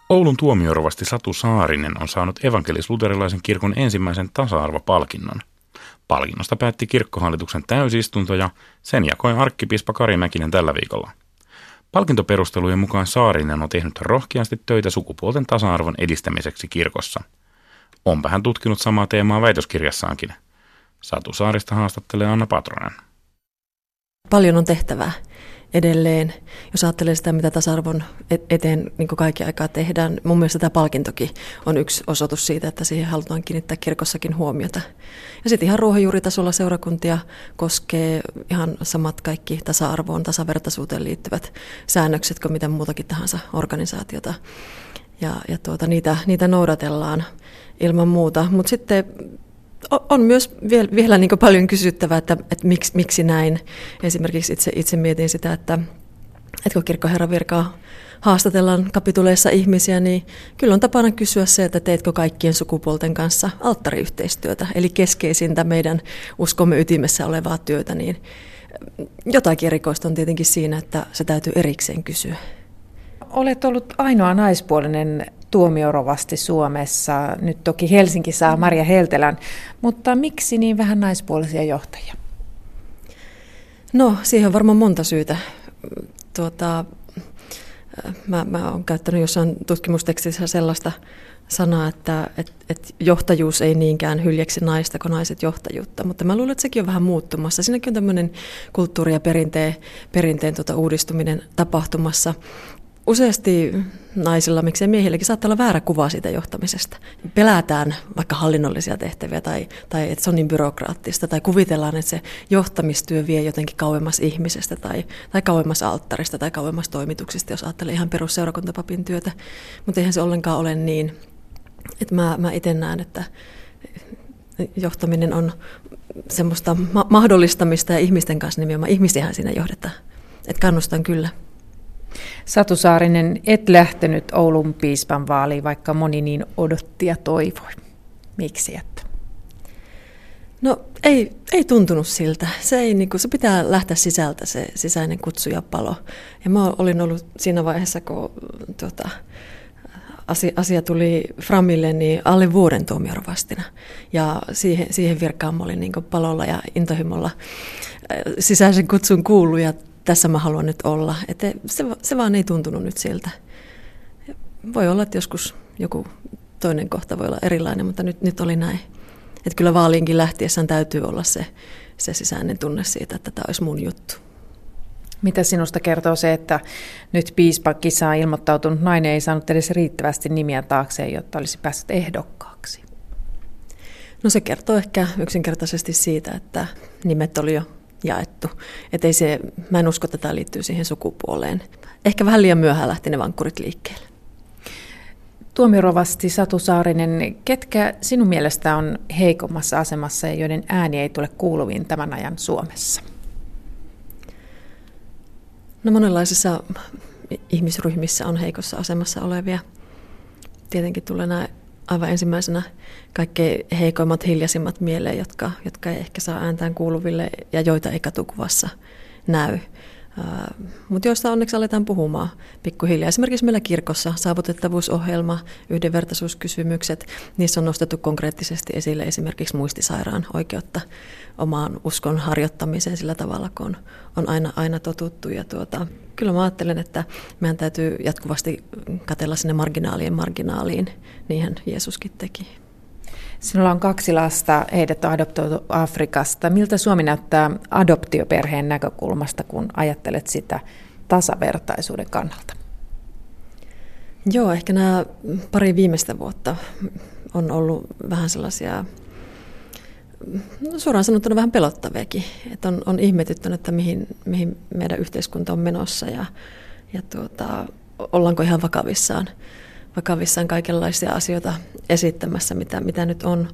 Oulun tuomiorovasti Satu Saarinen on saanut evankelis-luterilaisen kirkon ensimmäisen tasa-arvopalkinnon. Palkinnosta päätti kirkkohallituksen täysistunto ja sen jakoi arkkipiispa Kari Mäkinen tällä viikolla. Palkintoperustelujen mukaan Saarinen on tehnyt rohkeasti töitä sukupuolten tasa-arvon edistämiseksi kirkossa. Onpa hän tutkinut samaa teemaa väitöskirjassaankin. Satu Saarista haastattelee Anna Patronen. Paljon on tehtävää edelleen. Jos ajattelee sitä, mitä tasa-arvon eteen niin kaikki aikaa tehdään, mun mielestä tämä palkintokin on yksi osoitus siitä, että siihen halutaan kiinnittää kirkossakin huomiota. Ja sitten ihan ruohonjuuritasolla seurakuntia koskee ihan samat kaikki tasa-arvoon, tasavertaisuuteen liittyvät säännökset kuin mitä muutakin tahansa organisaatiota. Ja, ja tuota, niitä, niitä noudatellaan ilman muuta. Mutta sitten on myös vielä, vielä niin paljon kysyttävää, että, että miksi, miksi näin. Esimerkiksi itse, itse mietin sitä, että, että kun kirkkoherran virkaa haastatellaan kapituleissa ihmisiä, niin kyllä on tapana kysyä se, että teetkö kaikkien sukupuolten kanssa alttariyhteistyötä, eli keskeisintä meidän uskomme ytimessä olevaa työtä, niin jotakin erikoista on tietenkin siinä, että se täytyy erikseen kysyä. Olet ollut ainoa naispuolinen tuomiorovasti Suomessa. Nyt toki Helsinki saa Maria Heltelän, mutta miksi niin vähän naispuolisia johtajia? No, siihen on varmaan monta syytä. Tuota, mä, mä olen käyttänyt jossain tutkimustekstissä sellaista sanaa, että et, et johtajuus ei niinkään hyljeksi naista kuin naiset johtajuutta, mutta mä luulen, että sekin on vähän muuttumassa. Siinäkin on tämmöinen kulttuuri- ja perinteen, perinteen tuota uudistuminen tapahtumassa useasti naisilla, miksei miehilläkin, saattaa olla väärä kuva siitä johtamisesta. Pelätään vaikka hallinnollisia tehtäviä tai, tai että se on niin byrokraattista tai kuvitellaan, että se johtamistyö vie jotenkin kauemmas ihmisestä tai, tai kauemmas alttarista tai kauemmas toimituksista, jos ajattelee ihan perusseurakuntapapin työtä. Mutta eihän se ollenkaan ole niin. Että mä, mä itse näen, että johtaminen on semmoista ma- mahdollistamista ja ihmisten kanssa nimenomaan ihmisiähän siinä johdetaan. Että kannustan kyllä. Satu Saarinen, et lähtenyt Oulun piispan vaaliin, vaikka moni niin odotti ja toivoi. Miksi että? No ei, ei tuntunut siltä. Se, ei, niin kuin, se pitää lähteä sisältä se sisäinen kutsu ja palo. Ja mä olin ollut siinä vaiheessa, kun tuota, asia, asia tuli Framille, niin alle vuoden tuomiorovastina. Ja siihen, siihen virkaan mä olin niin palolla ja intohimolla sisäisen kutsun kuullut ja tässä mä haluan nyt olla. Että se, se vaan ei tuntunut nyt siltä. Voi olla, että joskus joku toinen kohta voi olla erilainen, mutta nyt, nyt oli näin. Että kyllä vaaliinkin lähtiessään täytyy olla se, se sisäinen tunne siitä, että tämä olisi mun juttu. Mitä sinusta kertoo se, että nyt piispakissa on ilmoittautunut nainen ei saanut edes riittävästi nimiä taakseen, jotta olisi päässyt ehdokkaaksi? No se kertoo ehkä yksinkertaisesti siitä, että nimet oli jo jaettu. Et ei se, mä en usko, että tämä liittyy siihen sukupuoleen. Ehkä vähän liian myöhään lähti ne vankkurit liikkeelle. Tuomirovasti Satu Saarinen, ketkä sinun mielestä on heikommassa asemassa ja joiden ääni ei tule kuuluviin tämän ajan Suomessa? No monenlaisissa ihmisryhmissä on heikossa asemassa olevia. Tietenkin tulee nämä aivan ensimmäisenä kaikkein heikoimmat, hiljaisimmat mieleen, jotka, jotka ei ehkä saa ääntään kuuluville ja joita ei katukuvassa näy. Mutta joista onneksi aletaan puhumaan pikkuhiljaa. Esimerkiksi meillä kirkossa saavutettavuusohjelma, yhdenvertaisuuskysymykset, niissä on nostettu konkreettisesti esille esimerkiksi muistisairaan oikeutta omaan uskon harjoittamiseen sillä tavalla, kun on, aina, aina totuttu. Ja tuota, kyllä mä ajattelen, että meidän täytyy jatkuvasti katella sinne marginaalien marginaaliin, niinhän Jeesuskin teki. Sinulla on kaksi lasta, heidät on adoptoitu Afrikasta. Miltä Suomi näyttää adoptioperheen näkökulmasta, kun ajattelet sitä tasavertaisuuden kannalta? Joo, ehkä nämä pari viimeistä vuotta on ollut vähän sellaisia, no suoraan sanottuna vähän pelottaviakin. Että on, on ihmetyttänyt, että mihin, mihin meidän yhteiskunta on menossa ja, ja tuota, ollaanko ihan vakavissaan vakavissaan kaikenlaisia asioita esittämässä, mitä, mitä nyt on,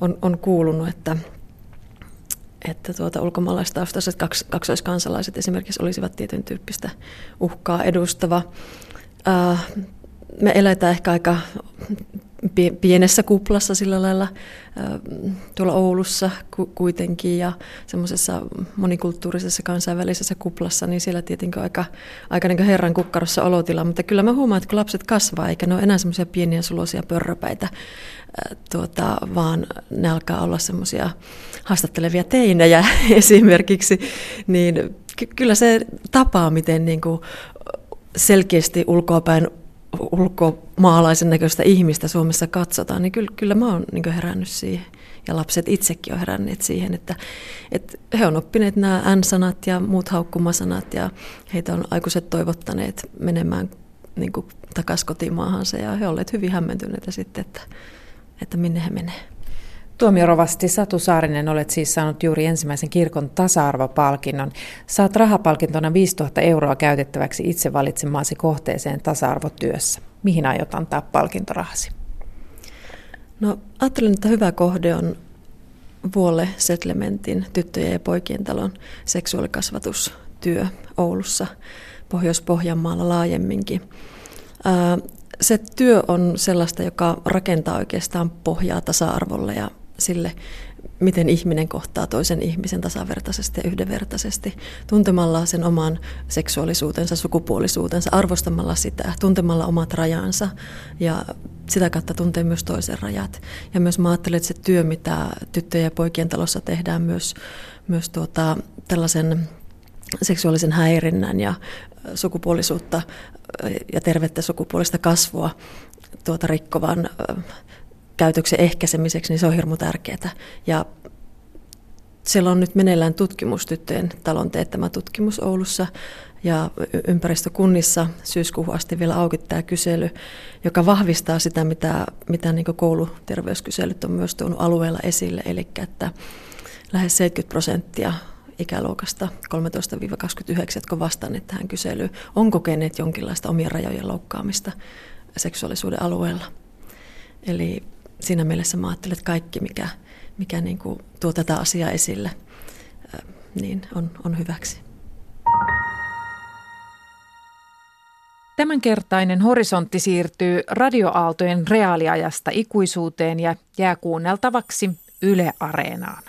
on, on kuulunut, että, että tuota, ulkomaalaistaustaiset kaks, kaksoiskansalaiset esimerkiksi olisivat tietyn tyyppistä uhkaa edustava. Äh, me eletään ehkä aika pienessä kuplassa sillä lailla tuolla Oulussa kuitenkin ja semmoisessa monikulttuurisessa kansainvälisessä kuplassa, niin siellä tietenkin aika, aika niin herran kukkarossa olotila. Mutta kyllä mä huomaan, että kun lapset kasvaa, eikä ne ole enää semmoisia pieniä suloisia pörröpäitä, tuota, vaan ne alkaa olla semmoisia haastattelevia teinejä [laughs] esimerkiksi, niin ky- kyllä se tapaa, miten niin kuin selkeästi ulkoapäin ulkomaalaisen näköistä ihmistä Suomessa katsotaan, niin kyllä, kyllä mä oon niin herännyt siihen. Ja lapset itsekin on heränneet siihen, että, että he on oppineet nämä N-sanat ja muut haukkumasanat ja heitä on aikuiset toivottaneet menemään niin takaisin kotimaahansa ja he olleet hyvin hämmentyneitä sitten, että, että minne he menee. Tuomiorovasti Satu Saarinen olet siis saanut juuri ensimmäisen kirkon tasa-arvopalkinnon. Saat rahapalkintona 5000 euroa käytettäväksi itse valitsemaasi kohteeseen tasa-arvotyössä. Mihin aiot antaa palkintorahasi? No ajattelin, että hyvä kohde on Vuolle Settlementin tyttöjen ja poikien talon seksuaalikasvatustyö Oulussa, Pohjois-Pohjanmaalla laajemminkin. Se työ on sellaista, joka rakentaa oikeastaan pohjaa tasa-arvolle ja sille, miten ihminen kohtaa toisen ihmisen tasavertaisesti ja yhdenvertaisesti, tuntemalla sen oman seksuaalisuutensa, sukupuolisuutensa, arvostamalla sitä, tuntemalla omat rajansa ja sitä kautta tuntee myös toisen rajat. Ja myös mä ajattelen, että se työ, mitä tyttöjen ja poikien talossa tehdään myös, myös tuota, tällaisen seksuaalisen häirinnän ja sukupuolisuutta ja tervettä sukupuolista kasvua tuota rikkovan käytöksen ehkäisemiseksi, niin se on hirmu tärkeää. Ja siellä on nyt meneillään tutkimus, tyttöjen talon teettämä tutkimus Oulussa ja ympäristökunnissa syyskuuhun asti vielä auki tämä kysely, joka vahvistaa sitä, mitä, mitä niin kouluterveyskyselyt on myös tuonut alueella esille, eli että lähes 70 prosenttia ikäluokasta 13-29, jotka vastanneet tähän kyselyyn, on kokeneet jonkinlaista omien rajojen loukkaamista seksuaalisuuden alueella. Eli siinä mielessä mä ajattelen, että kaikki, mikä, mikä niin kuin tuo tätä asiaa esille, niin on, on hyväksi. Tämänkertainen horisontti siirtyy radioaaltojen reaaliajasta ikuisuuteen ja jää kuunneltavaksi Yle Areenaan.